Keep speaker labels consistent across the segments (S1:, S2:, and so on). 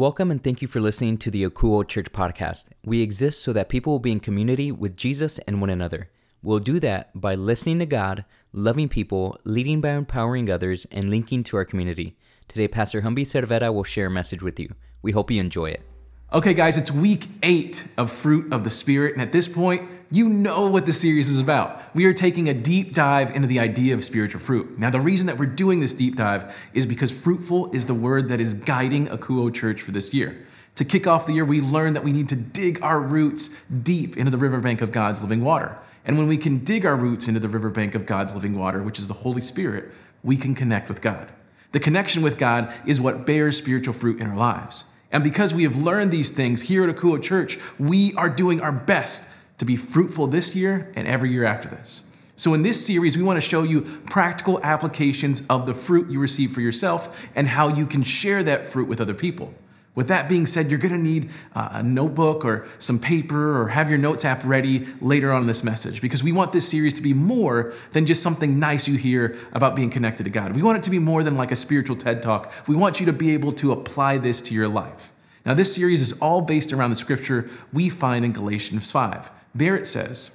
S1: Welcome and thank you for listening to the Akuo Church Podcast. We exist so that people will be in community with Jesus and one another. We'll do that by listening to God, loving people, leading by empowering others, and linking to our community. Today, Pastor Humby Cervera will share a message with you. We hope you enjoy it.
S2: Okay, guys, it's week eight of Fruit of the Spirit, and at this point, you know what the series is about. We are taking a deep dive into the idea of spiritual fruit. Now, the reason that we're doing this deep dive is because fruitful is the word that is guiding Akuo Church for this year. To kick off the year, we learned that we need to dig our roots deep into the riverbank of God's living water. And when we can dig our roots into the riverbank of God's living water, which is the Holy Spirit, we can connect with God. The connection with God is what bears spiritual fruit in our lives. And because we have learned these things here at Akuo Church, we are doing our best to be fruitful this year and every year after this. So, in this series, we want to show you practical applications of the fruit you receive for yourself and how you can share that fruit with other people. With that being said, you're going to need uh, a notebook or some paper or have your notes app ready later on in this message because we want this series to be more than just something nice you hear about being connected to God. We want it to be more than like a spiritual TED talk. We want you to be able to apply this to your life. Now, this series is all based around the scripture we find in Galatians 5. There it says,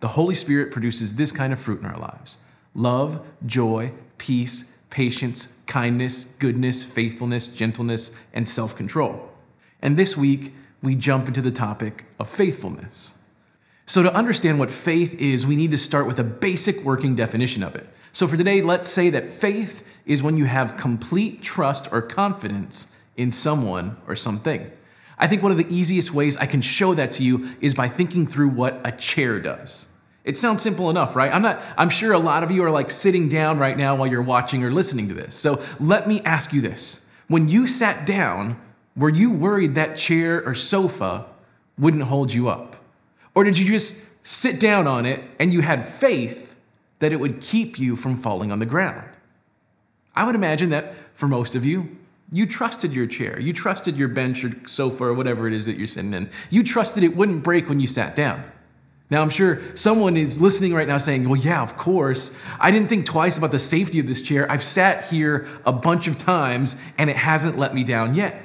S2: the Holy Spirit produces this kind of fruit in our lives love, joy, peace, patience, kindness, goodness, faithfulness, gentleness, and self control. And this week, we jump into the topic of faithfulness. So, to understand what faith is, we need to start with a basic working definition of it. So, for today, let's say that faith is when you have complete trust or confidence in someone or something. I think one of the easiest ways I can show that to you is by thinking through what a chair does. It sounds simple enough, right? I'm not I'm sure a lot of you are like sitting down right now while you're watching or listening to this. So let me ask you this. When you sat down, were you worried that chair or sofa wouldn't hold you up? Or did you just sit down on it and you had faith that it would keep you from falling on the ground? I would imagine that for most of you, you trusted your chair, you trusted your bench or sofa or whatever it is that you're sitting in. You trusted it wouldn't break when you sat down. Now, I'm sure someone is listening right now saying, Well, yeah, of course. I didn't think twice about the safety of this chair. I've sat here a bunch of times and it hasn't let me down yet.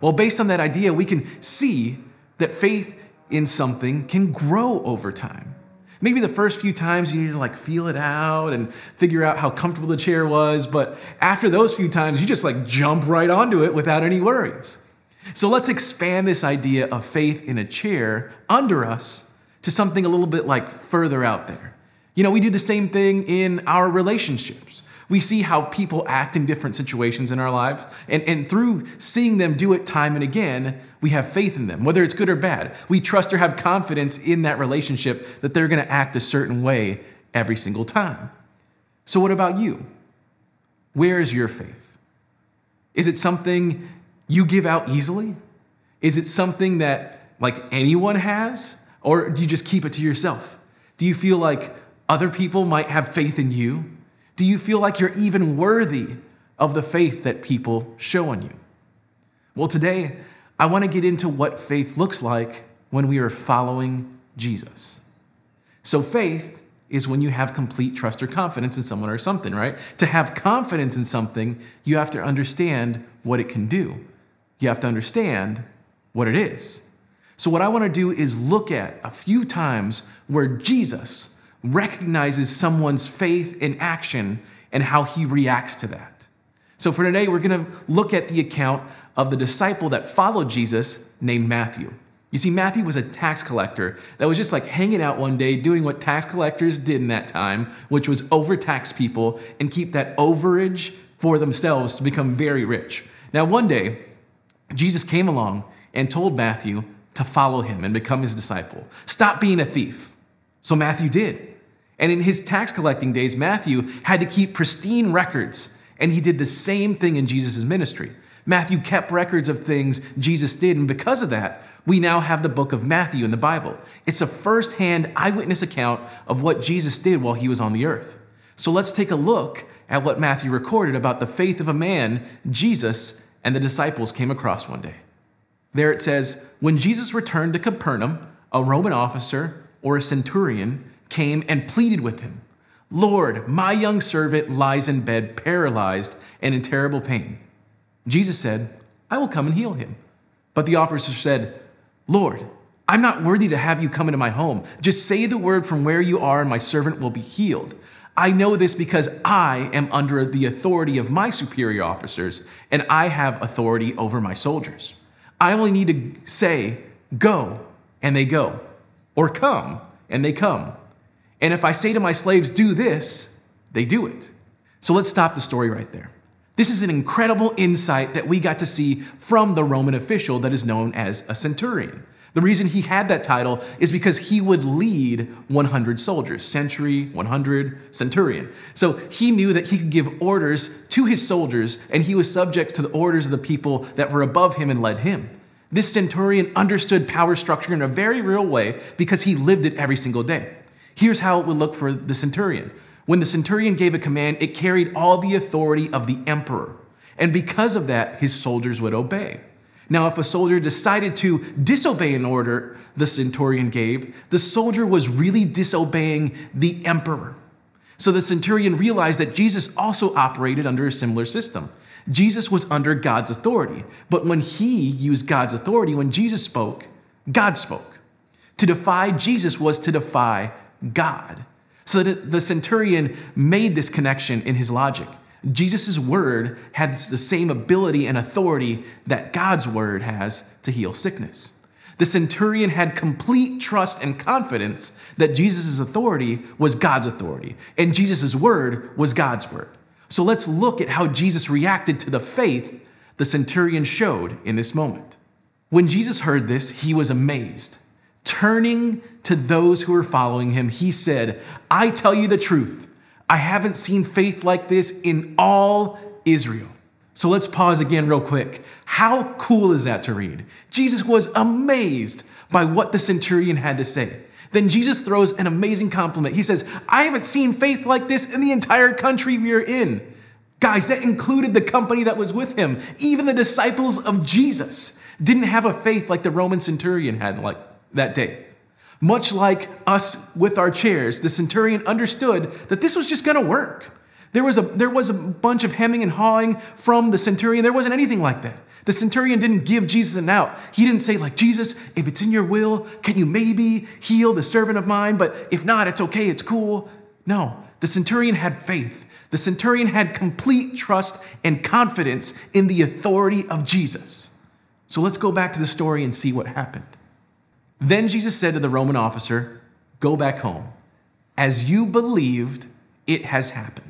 S2: Well, based on that idea, we can see that faith in something can grow over time. Maybe the first few times you need to like feel it out and figure out how comfortable the chair was, but after those few times, you just like jump right onto it without any worries. So let's expand this idea of faith in a chair under us to something a little bit like further out there. You know, we do the same thing in our relationships. We see how people act in different situations in our lives. And, and through seeing them do it time and again, we have faith in them, whether it's good or bad. We trust or have confidence in that relationship that they're going to act a certain way every single time. So, what about you? Where is your faith? Is it something you give out easily? Is it something that like anyone has? Or do you just keep it to yourself? Do you feel like other people might have faith in you? Do you feel like you're even worthy of the faith that people show on you? Well, today, I want to get into what faith looks like when we are following Jesus. So, faith is when you have complete trust or confidence in someone or something, right? To have confidence in something, you have to understand what it can do. You have to understand what it is. So, what I want to do is look at a few times where Jesus recognizes someone's faith in action and how he reacts to that. So for today, we're going to look at the account of the disciple that followed Jesus named Matthew. You see, Matthew was a tax collector that was just like hanging out one day doing what tax collectors did in that time, which was overtax people and keep that overage for themselves to become very rich. Now, one day, Jesus came along and told Matthew to follow him and become his disciple. Stop being a thief. So Matthew did. And in his tax collecting days, Matthew had to keep pristine records. And he did the same thing in Jesus' ministry. Matthew kept records of things Jesus did. And because of that, we now have the book of Matthew in the Bible. It's a firsthand eyewitness account of what Jesus did while he was on the earth. So let's take a look at what Matthew recorded about the faith of a man Jesus and the disciples came across one day. There it says, When Jesus returned to Capernaum, a Roman officer or a centurion, came and pleaded with him Lord, my young servant lies in bed, paralyzed and in terrible pain. Jesus said, I will come and heal him. But the officer said, Lord, I'm not worthy to have you come into my home. Just say the word from where you are, and my servant will be healed. I know this because I am under the authority of my superior officers, and I have authority over my soldiers. I only need to say, Go, and they go or come, and they come. And if I say to my slaves, do this, they do it. So let's stop the story right there. This is an incredible insight that we got to see from the Roman official that is known as a centurion. The reason he had that title is because he would lead 100 soldiers, century, 100, centurion. So he knew that he could give orders to his soldiers, and he was subject to the orders of the people that were above him and led him. This centurion understood power structure in a very real way because he lived it every single day. Here's how it would look for the centurion. When the centurion gave a command, it carried all the authority of the emperor. And because of that, his soldiers would obey. Now, if a soldier decided to disobey an order the centurion gave, the soldier was really disobeying the emperor. So the centurion realized that Jesus also operated under a similar system. Jesus was under God's authority. But when he used God's authority, when Jesus spoke, God spoke. To defy Jesus was to defy God. So that the centurion made this connection in his logic. Jesus' word has the same ability and authority that God's word has to heal sickness. The centurion had complete trust and confidence that Jesus' authority was God's authority, and Jesus' word was God's word. So let's look at how Jesus reacted to the faith the centurion showed in this moment. When Jesus heard this, he was amazed. Turning to those who were following him, he said, I tell you the truth. I haven't seen faith like this in all Israel. So let's pause again, real quick. How cool is that to read? Jesus was amazed by what the centurion had to say. Then Jesus throws an amazing compliment. He says, I haven't seen faith like this in the entire country we are in. Guys, that included the company that was with him. Even the disciples of Jesus didn't have a faith like the Roman centurion had like that day. Much like us with our chairs, the centurion understood that this was just going to work. There was, a, there was a bunch of hemming and hawing from the centurion. There wasn't anything like that. The centurion didn't give Jesus an out. He didn't say, like, Jesus, if it's in your will, can you maybe heal the servant of mine? But if not, it's okay, it's cool. No, the centurion had faith. The centurion had complete trust and confidence in the authority of Jesus. So let's go back to the story and see what happened. Then Jesus said to the Roman officer, Go back home. As you believed, it has happened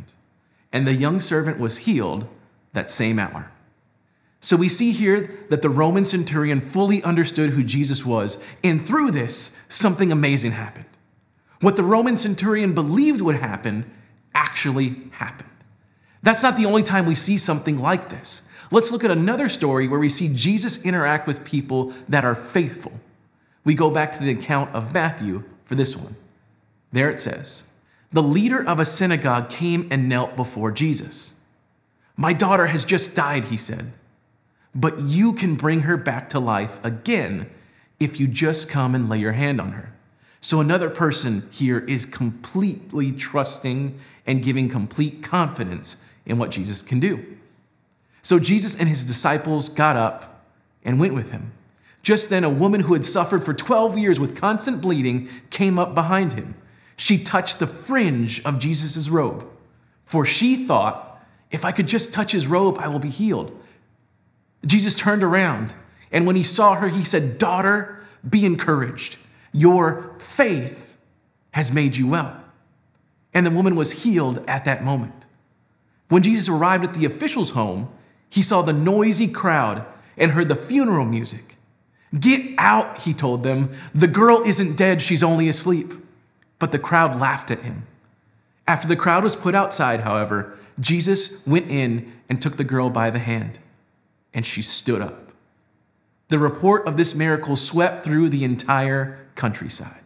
S2: and the young servant was healed that same hour. So we see here that the Roman centurion fully understood who Jesus was, and through this, something amazing happened. What the Roman centurion believed would happen actually happened. That's not the only time we see something like this. Let's look at another story where we see Jesus interact with people that are faithful. We go back to the account of Matthew for this one. There it says, the leader of a synagogue came and knelt before Jesus. My daughter has just died, he said, but you can bring her back to life again if you just come and lay your hand on her. So another person here is completely trusting and giving complete confidence in what Jesus can do. So Jesus and his disciples got up and went with him. Just then, a woman who had suffered for 12 years with constant bleeding came up behind him she touched the fringe of Jesus' robe, for she thought, if I could just touch his robe, I will be healed. Jesus turned around, and when he saw her, he said, Daughter, be encouraged. Your faith has made you well. And the woman was healed at that moment. When Jesus arrived at the official's home, he saw the noisy crowd and heard the funeral music. Get out, he told them. The girl isn't dead, she's only asleep. But the crowd laughed at him. After the crowd was put outside, however, Jesus went in and took the girl by the hand, and she stood up. The report of this miracle swept through the entire countryside.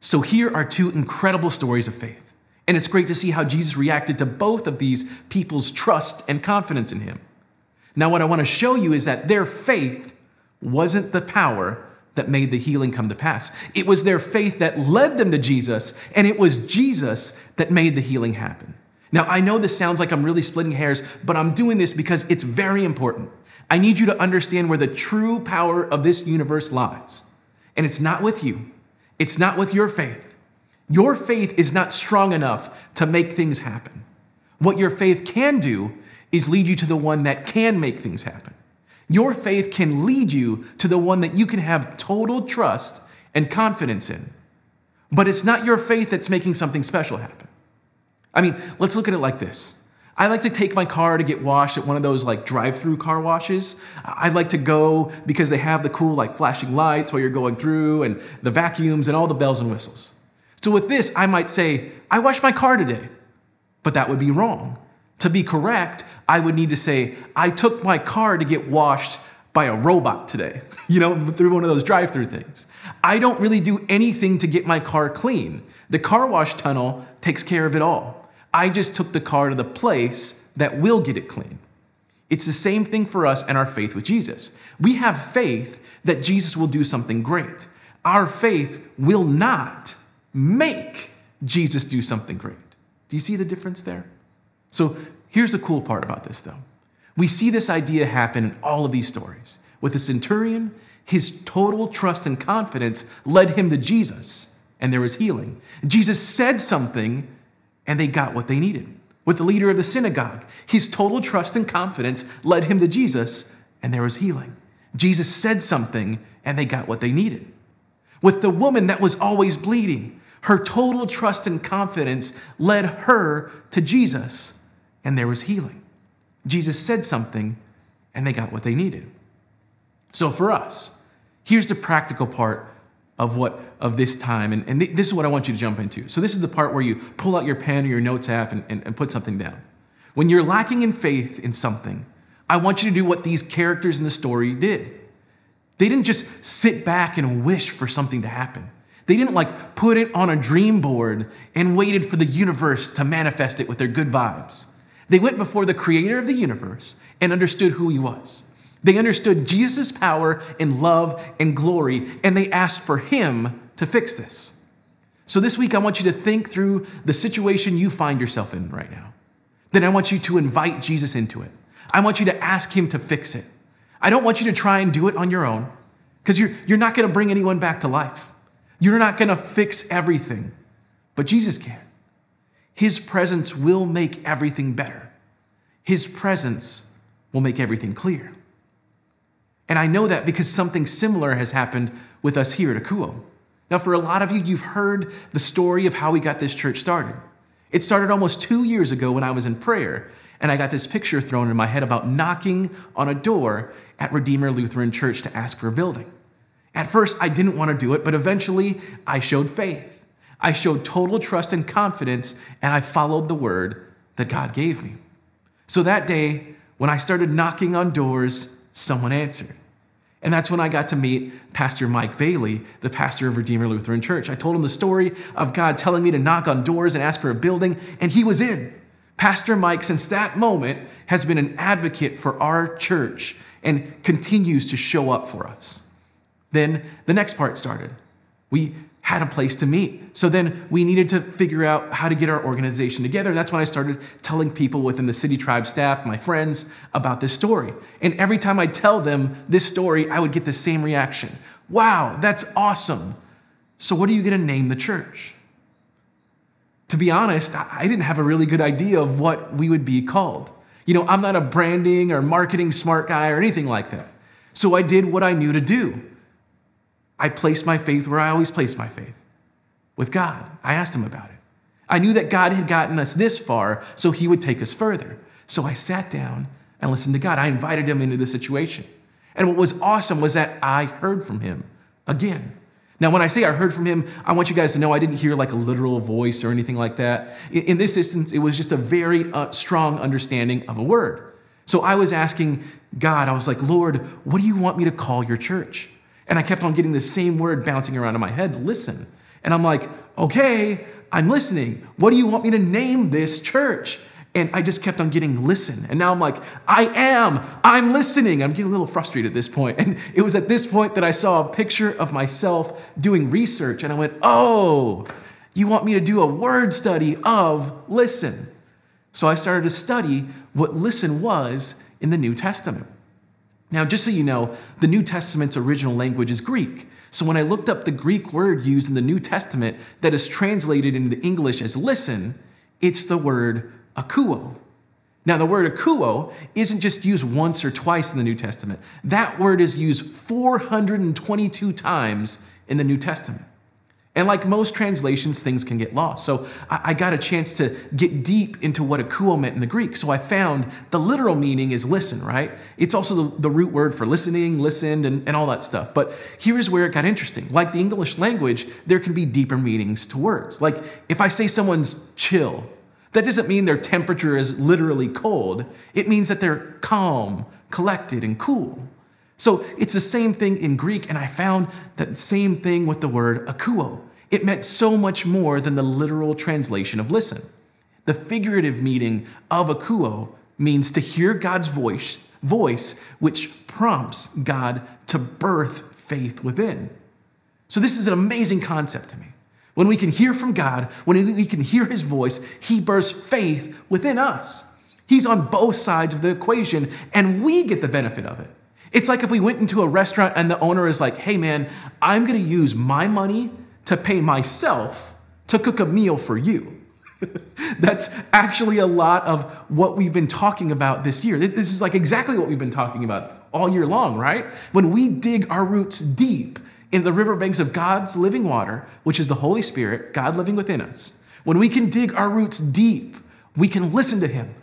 S2: So here are two incredible stories of faith, and it's great to see how Jesus reacted to both of these people's trust and confidence in him. Now, what I want to show you is that their faith wasn't the power that made the healing come to pass. It was their faith that led them to Jesus, and it was Jesus that made the healing happen. Now, I know this sounds like I'm really splitting hairs, but I'm doing this because it's very important. I need you to understand where the true power of this universe lies. And it's not with you, it's not with your faith. Your faith is not strong enough to make things happen. What your faith can do is lead you to the one that can make things happen. Your faith can lead you to the one that you can have total trust and confidence in. But it's not your faith that's making something special happen. I mean, let's look at it like this. I like to take my car to get washed at one of those like drive-through car washes. I like to go because they have the cool like flashing lights while you're going through and the vacuums and all the bells and whistles. So with this, I might say, I washed my car today. But that would be wrong. To be correct, I would need to say, I took my car to get washed by a robot today, you know, through one of those drive through things. I don't really do anything to get my car clean. The car wash tunnel takes care of it all. I just took the car to the place that will get it clean. It's the same thing for us and our faith with Jesus. We have faith that Jesus will do something great. Our faith will not make Jesus do something great. Do you see the difference there? So Here's the cool part about this, though. We see this idea happen in all of these stories. With the centurion, his total trust and confidence led him to Jesus, and there was healing. Jesus said something, and they got what they needed. With the leader of the synagogue, his total trust and confidence led him to Jesus, and there was healing. Jesus said something, and they got what they needed. With the woman that was always bleeding, her total trust and confidence led her to Jesus, and there was healing. Jesus said something, and they got what they needed. So for us, here's the practical part of what of this time and, and th- this is what i want you to jump into so this is the part where you pull out your pen or your notes app and, and, and put something down when you're lacking in faith in something i want you to do what these characters in the story did they didn't just sit back and wish for something to happen they didn't like put it on a dream board and waited for the universe to manifest it with their good vibes they went before the creator of the universe and understood who he was. They understood Jesus' power and love and glory, and they asked for him to fix this. So, this week, I want you to think through the situation you find yourself in right now. Then, I want you to invite Jesus into it. I want you to ask him to fix it. I don't want you to try and do it on your own because you're, you're not going to bring anyone back to life. You're not going to fix everything, but Jesus can. His presence will make everything better. His presence will make everything clear. And I know that because something similar has happened with us here at Akuo. Now, for a lot of you, you've heard the story of how we got this church started. It started almost two years ago when I was in prayer, and I got this picture thrown in my head about knocking on a door at Redeemer Lutheran Church to ask for a building. At first, I didn't want to do it, but eventually, I showed faith. I showed total trust and confidence, and I followed the word that God gave me. So that day, when I started knocking on doors, someone answered. And that's when I got to meet Pastor Mike Bailey, the pastor of Redeemer Lutheran Church. I told him the story of God telling me to knock on doors and ask for a building, and he was in. Pastor Mike, since that moment, has been an advocate for our church and continues to show up for us. Then the next part started. We had a place to meet. So then we needed to figure out how to get our organization together. that's when I started telling people within the City Tribe staff, my friends, about this story. And every time I tell them this story, I would get the same reaction Wow, that's awesome. So, what are you going to name the church? To be honest, I didn't have a really good idea of what we would be called. You know, I'm not a branding or marketing smart guy or anything like that. So I did what I knew to do. I placed my faith where I always place my faith with God. I asked him about it. I knew that God had gotten us this far, so he would take us further. So I sat down and listened to God. I invited him into the situation. And what was awesome was that I heard from him again. Now, when I say I heard from him, I want you guys to know I didn't hear like a literal voice or anything like that. In this instance, it was just a very uh, strong understanding of a word. So I was asking God, I was like, Lord, what do you want me to call your church? And I kept on getting the same word bouncing around in my head listen. And I'm like, okay, I'm listening. What do you want me to name this church? And I just kept on getting listen. And now I'm like, I am, I'm listening. I'm getting a little frustrated at this point. And it was at this point that I saw a picture of myself doing research. And I went, oh, you want me to do a word study of listen. So I started to study what listen was in the New Testament. Now, just so you know, the New Testament's original language is Greek. So when I looked up the Greek word used in the New Testament that is translated into English as listen, it's the word akuo. Now, the word akuo isn't just used once or twice in the New Testament. That word is used 422 times in the New Testament. And like most translations, things can get lost. So I, got a chance to get deep into what akuo meant in the Greek. So I found the literal meaning is listen, right? It's also the, the root word for listening, listened, and, and all that stuff. But here is where it got interesting. Like the English language, there can be deeper meanings to words. Like if I say someone's chill, that doesn't mean their temperature is literally cold, it means that they're calm, collected, and cool. So it's the same thing in Greek, and I found that same thing with the word akuo. It meant so much more than the literal translation of listen. The figurative meaning of akuo means to hear God's voice, voice which prompts God to birth faith within. So this is an amazing concept to me. When we can hear from God, when we can hear his voice, he births faith within us. He's on both sides of the equation, and we get the benefit of it. It's like if we went into a restaurant and the owner is like, hey man, I'm gonna use my money to pay myself to cook a meal for you. That's actually a lot of what we've been talking about this year. This is like exactly what we've been talking about all year long, right? When we dig our roots deep in the riverbanks of God's living water, which is the Holy Spirit, God living within us, when we can dig our roots deep, we can listen to Him.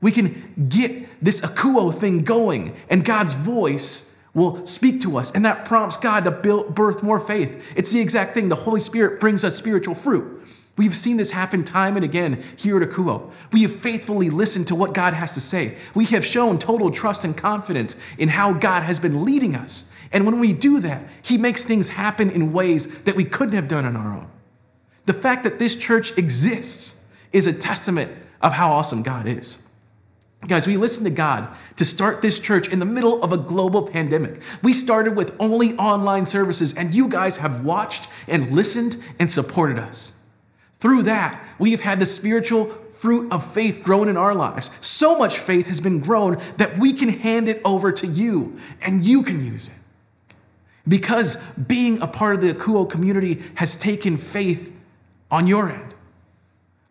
S2: We can get this akuo thing going, and God's voice will speak to us, and that prompts God to build, birth more faith. It's the exact thing. The Holy Spirit brings us spiritual fruit. We've seen this happen time and again here at Akuo. We have faithfully listened to what God has to say. We have shown total trust and confidence in how God has been leading us. And when we do that, He makes things happen in ways that we couldn't have done on our own. The fact that this church exists is a testament of how awesome God is. Guys, we listened to God to start this church in the middle of a global pandemic. We started with only online services, and you guys have watched and listened and supported us. Through that, we have had the spiritual fruit of faith grown in our lives. So much faith has been grown that we can hand it over to you, and you can use it. Because being a part of the Akuo community has taken faith on your end.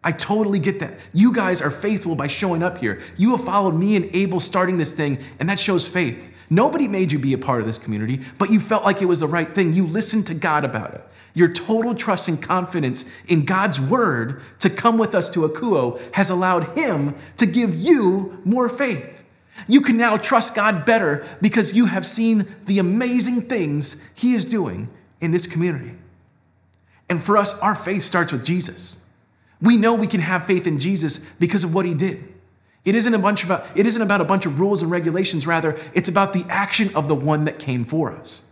S2: I totally get that. You guys are faithful by showing up here. You have followed me and Abel starting this thing, and that shows faith. Nobody made you be a part of this community, but you felt like it was the right thing. You listened to God about it. Your total trust and confidence in God's word to come with us to Akuo has allowed Him to give you more faith. You can now trust God better because you have seen the amazing things He is doing in this community. And for us, our faith starts with Jesus. We know we can have faith in Jesus because of what he did. It isn't, a bunch about, it isn't about a bunch of rules and regulations, rather, it's about the action of the one that came for us.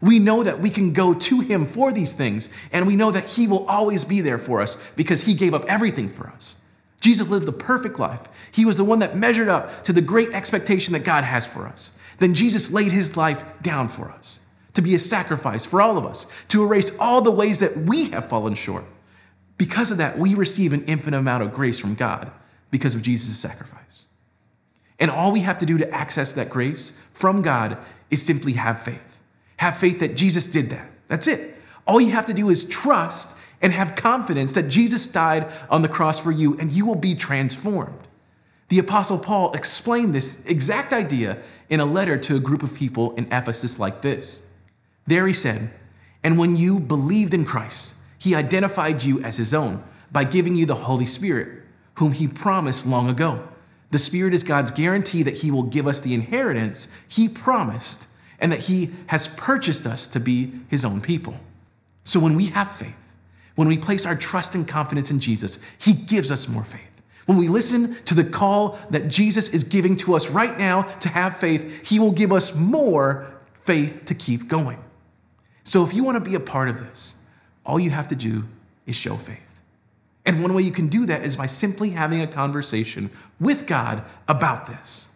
S2: We know that we can go to him for these things, and we know that he will always be there for us because he gave up everything for us. Jesus lived the perfect life. He was the one that measured up to the great expectation that God has for us. Then Jesus laid his life down for us to be a sacrifice for all of us, to erase all the ways that we have fallen short because of that, we receive an infinite amount of grace from God because of Jesus' sacrifice. And all we have to do to access that grace from God is simply have faith. Have faith that Jesus did that. That's it. All you have to do is trust and have confidence that Jesus died on the cross for you and you will be transformed. The Apostle Paul explained this exact idea in a letter to a group of people in Ephesus like this. There he said, And when you believed in Christ, he identified you as his own by giving you the Holy Spirit, whom he promised long ago. The Spirit is God's guarantee that he will give us the inheritance he promised and that he has purchased us to be his own people. So when we have faith, when we place our trust and confidence in Jesus, he gives us more faith. When we listen to the call that Jesus is giving to us right now to have faith, he will give us more faith to keep going. So if you want to be a part of this, all you have to do is show faith. And one way you can do that is by simply having a conversation with God about this.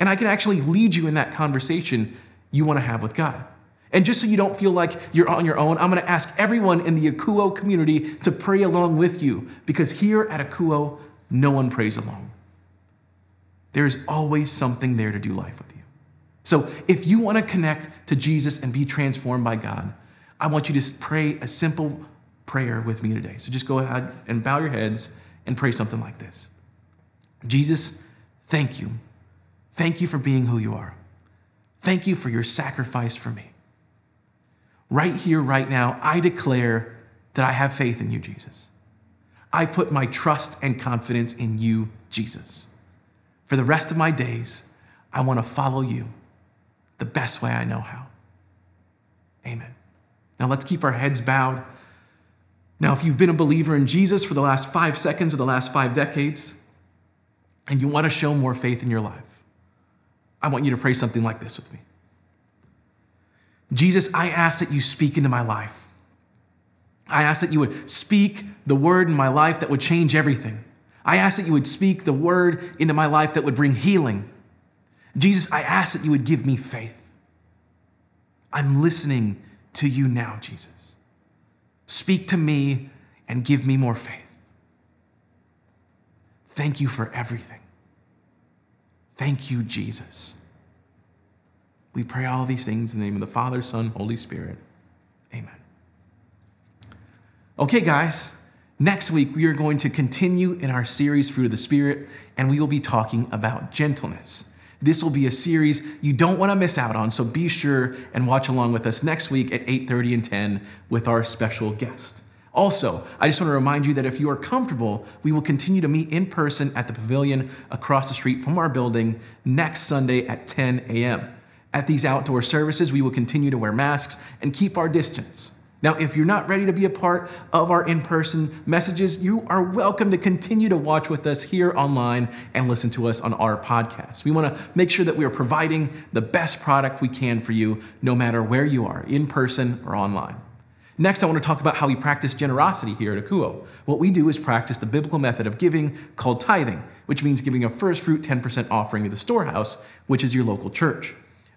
S2: And I can actually lead you in that conversation you want to have with God. And just so you don't feel like you're on your own, I'm going to ask everyone in the Akuo community to pray along with you because here at Akuo, no one prays alone. There is always something there to do life with you. So if you want to connect to Jesus and be transformed by God, I want you to pray a simple prayer with me today. So just go ahead and bow your heads and pray something like this Jesus, thank you. Thank you for being who you are. Thank you for your sacrifice for me. Right here, right now, I declare that I have faith in you, Jesus. I put my trust and confidence in you, Jesus. For the rest of my days, I want to follow you the best way I know how. Amen. Now let's keep our heads bowed. Now, if you've been a believer in Jesus for the last five seconds or the last five decades, and you want to show more faith in your life, I want you to pray something like this with me Jesus, I ask that you speak into my life. I ask that you would speak the word in my life that would change everything. I ask that you would speak the word into my life that would bring healing. Jesus, I ask that you would give me faith. I'm listening to you now, Jesus. Speak to me and give me more faith. Thank you for everything. Thank you, Jesus. We pray all these things in the name of the Father, Son, Holy Spirit. Amen. Okay, guys, next week we are going to continue in our series, Fruit of the Spirit, and we will be talking about gentleness. This will be a series you don't want to miss out on, so be sure and watch along with us next week at 8:30 and 10 with our special guest. Also, I just want to remind you that if you are comfortable, we will continue to meet in person at the pavilion across the street from our building next Sunday at 10 a.m. At these outdoor services, we will continue to wear masks and keep our distance. Now, if you're not ready to be a part of our in person messages, you are welcome to continue to watch with us here online and listen to us on our podcast. We want to make sure that we are providing the best product we can for you, no matter where you are, in person or online. Next, I want to talk about how we practice generosity here at Akuo. What we do is practice the biblical method of giving called tithing, which means giving a first fruit 10% offering to the storehouse, which is your local church.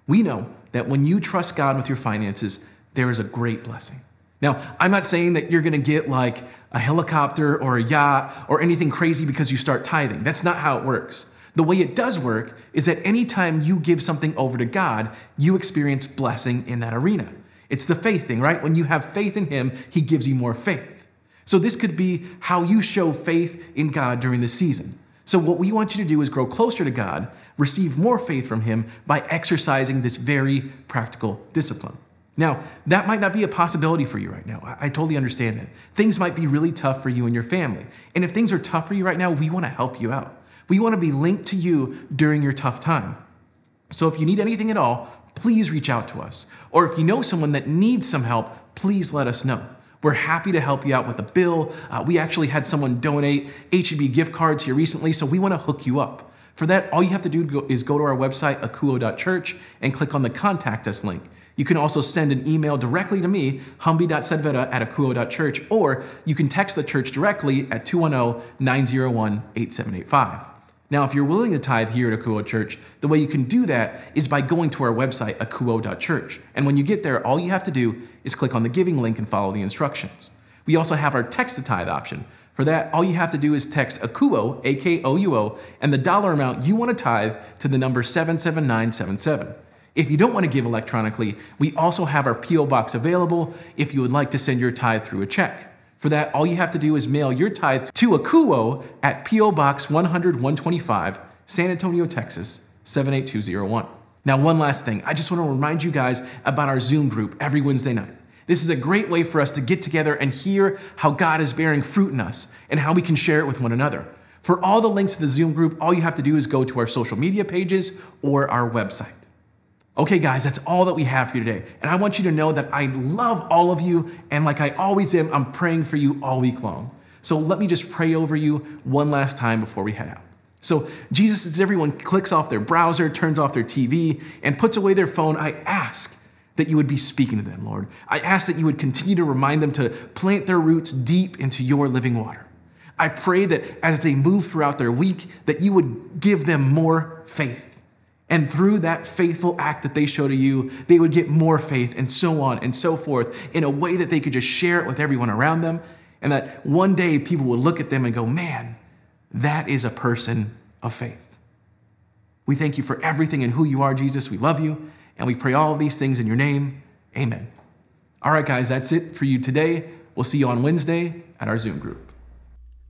S2: We know that when you trust God with your finances, there is a great blessing. Now, I'm not saying that you're going to get like a helicopter or a yacht or anything crazy because you start tithing. That's not how it works. The way it does work is that anytime you give something over to God, you experience blessing in that arena. It's the faith thing, right? When you have faith in Him, He gives you more faith. So, this could be how you show faith in God during the season. So, what we want you to do is grow closer to God, receive more faith from Him by exercising this very practical discipline. Now, that might not be a possibility for you right now. I, I totally understand that. Things might be really tough for you and your family. And if things are tough for you right now, we want to help you out. We want to be linked to you during your tough time. So if you need anything at all, please reach out to us. Or if you know someone that needs some help, please let us know. We're happy to help you out with a bill. Uh, we actually had someone donate HEB gift cards here recently, so we want to hook you up. For that, all you have to do is go to our website, akuo.church, and click on the Contact Us link. You can also send an email directly to me, humby.sedveta at akuo.church, or you can text the church directly at 210 901 8785. Now, if you're willing to tithe here at Akuo Church, the way you can do that is by going to our website, akuo.church. And when you get there, all you have to do is click on the giving link and follow the instructions. We also have our text to tithe option. For that, all you have to do is text AKUO, A K O U O, and the dollar amount you want to tithe to the number 77977. If you don't want to give electronically, we also have our P.O. Box available if you would like to send your tithe through a check. For that, all you have to do is mail your tithe to Akuo at P.O. Box 100 125, San Antonio, Texas 78201. Now, one last thing, I just want to remind you guys about our Zoom group every Wednesday night. This is a great way for us to get together and hear how God is bearing fruit in us and how we can share it with one another. For all the links to the Zoom group, all you have to do is go to our social media pages or our website. Okay, guys, that's all that we have for you today. And I want you to know that I love all of you. And like I always am, I'm praying for you all week long. So let me just pray over you one last time before we head out. So, Jesus, as everyone clicks off their browser, turns off their TV, and puts away their phone, I ask that you would be speaking to them, Lord. I ask that you would continue to remind them to plant their roots deep into your living water. I pray that as they move throughout their week, that you would give them more faith and through that faithful act that they show to you, they would get more faith and so on and so forth in a way that they could just share it with everyone around them. And that one day people would look at them and go, man, that is a person of faith. We thank you for everything and who you are, Jesus. We love you. And we pray all these things in your name. Amen. All right, guys, that's it for you today. We'll see you on Wednesday at our Zoom group.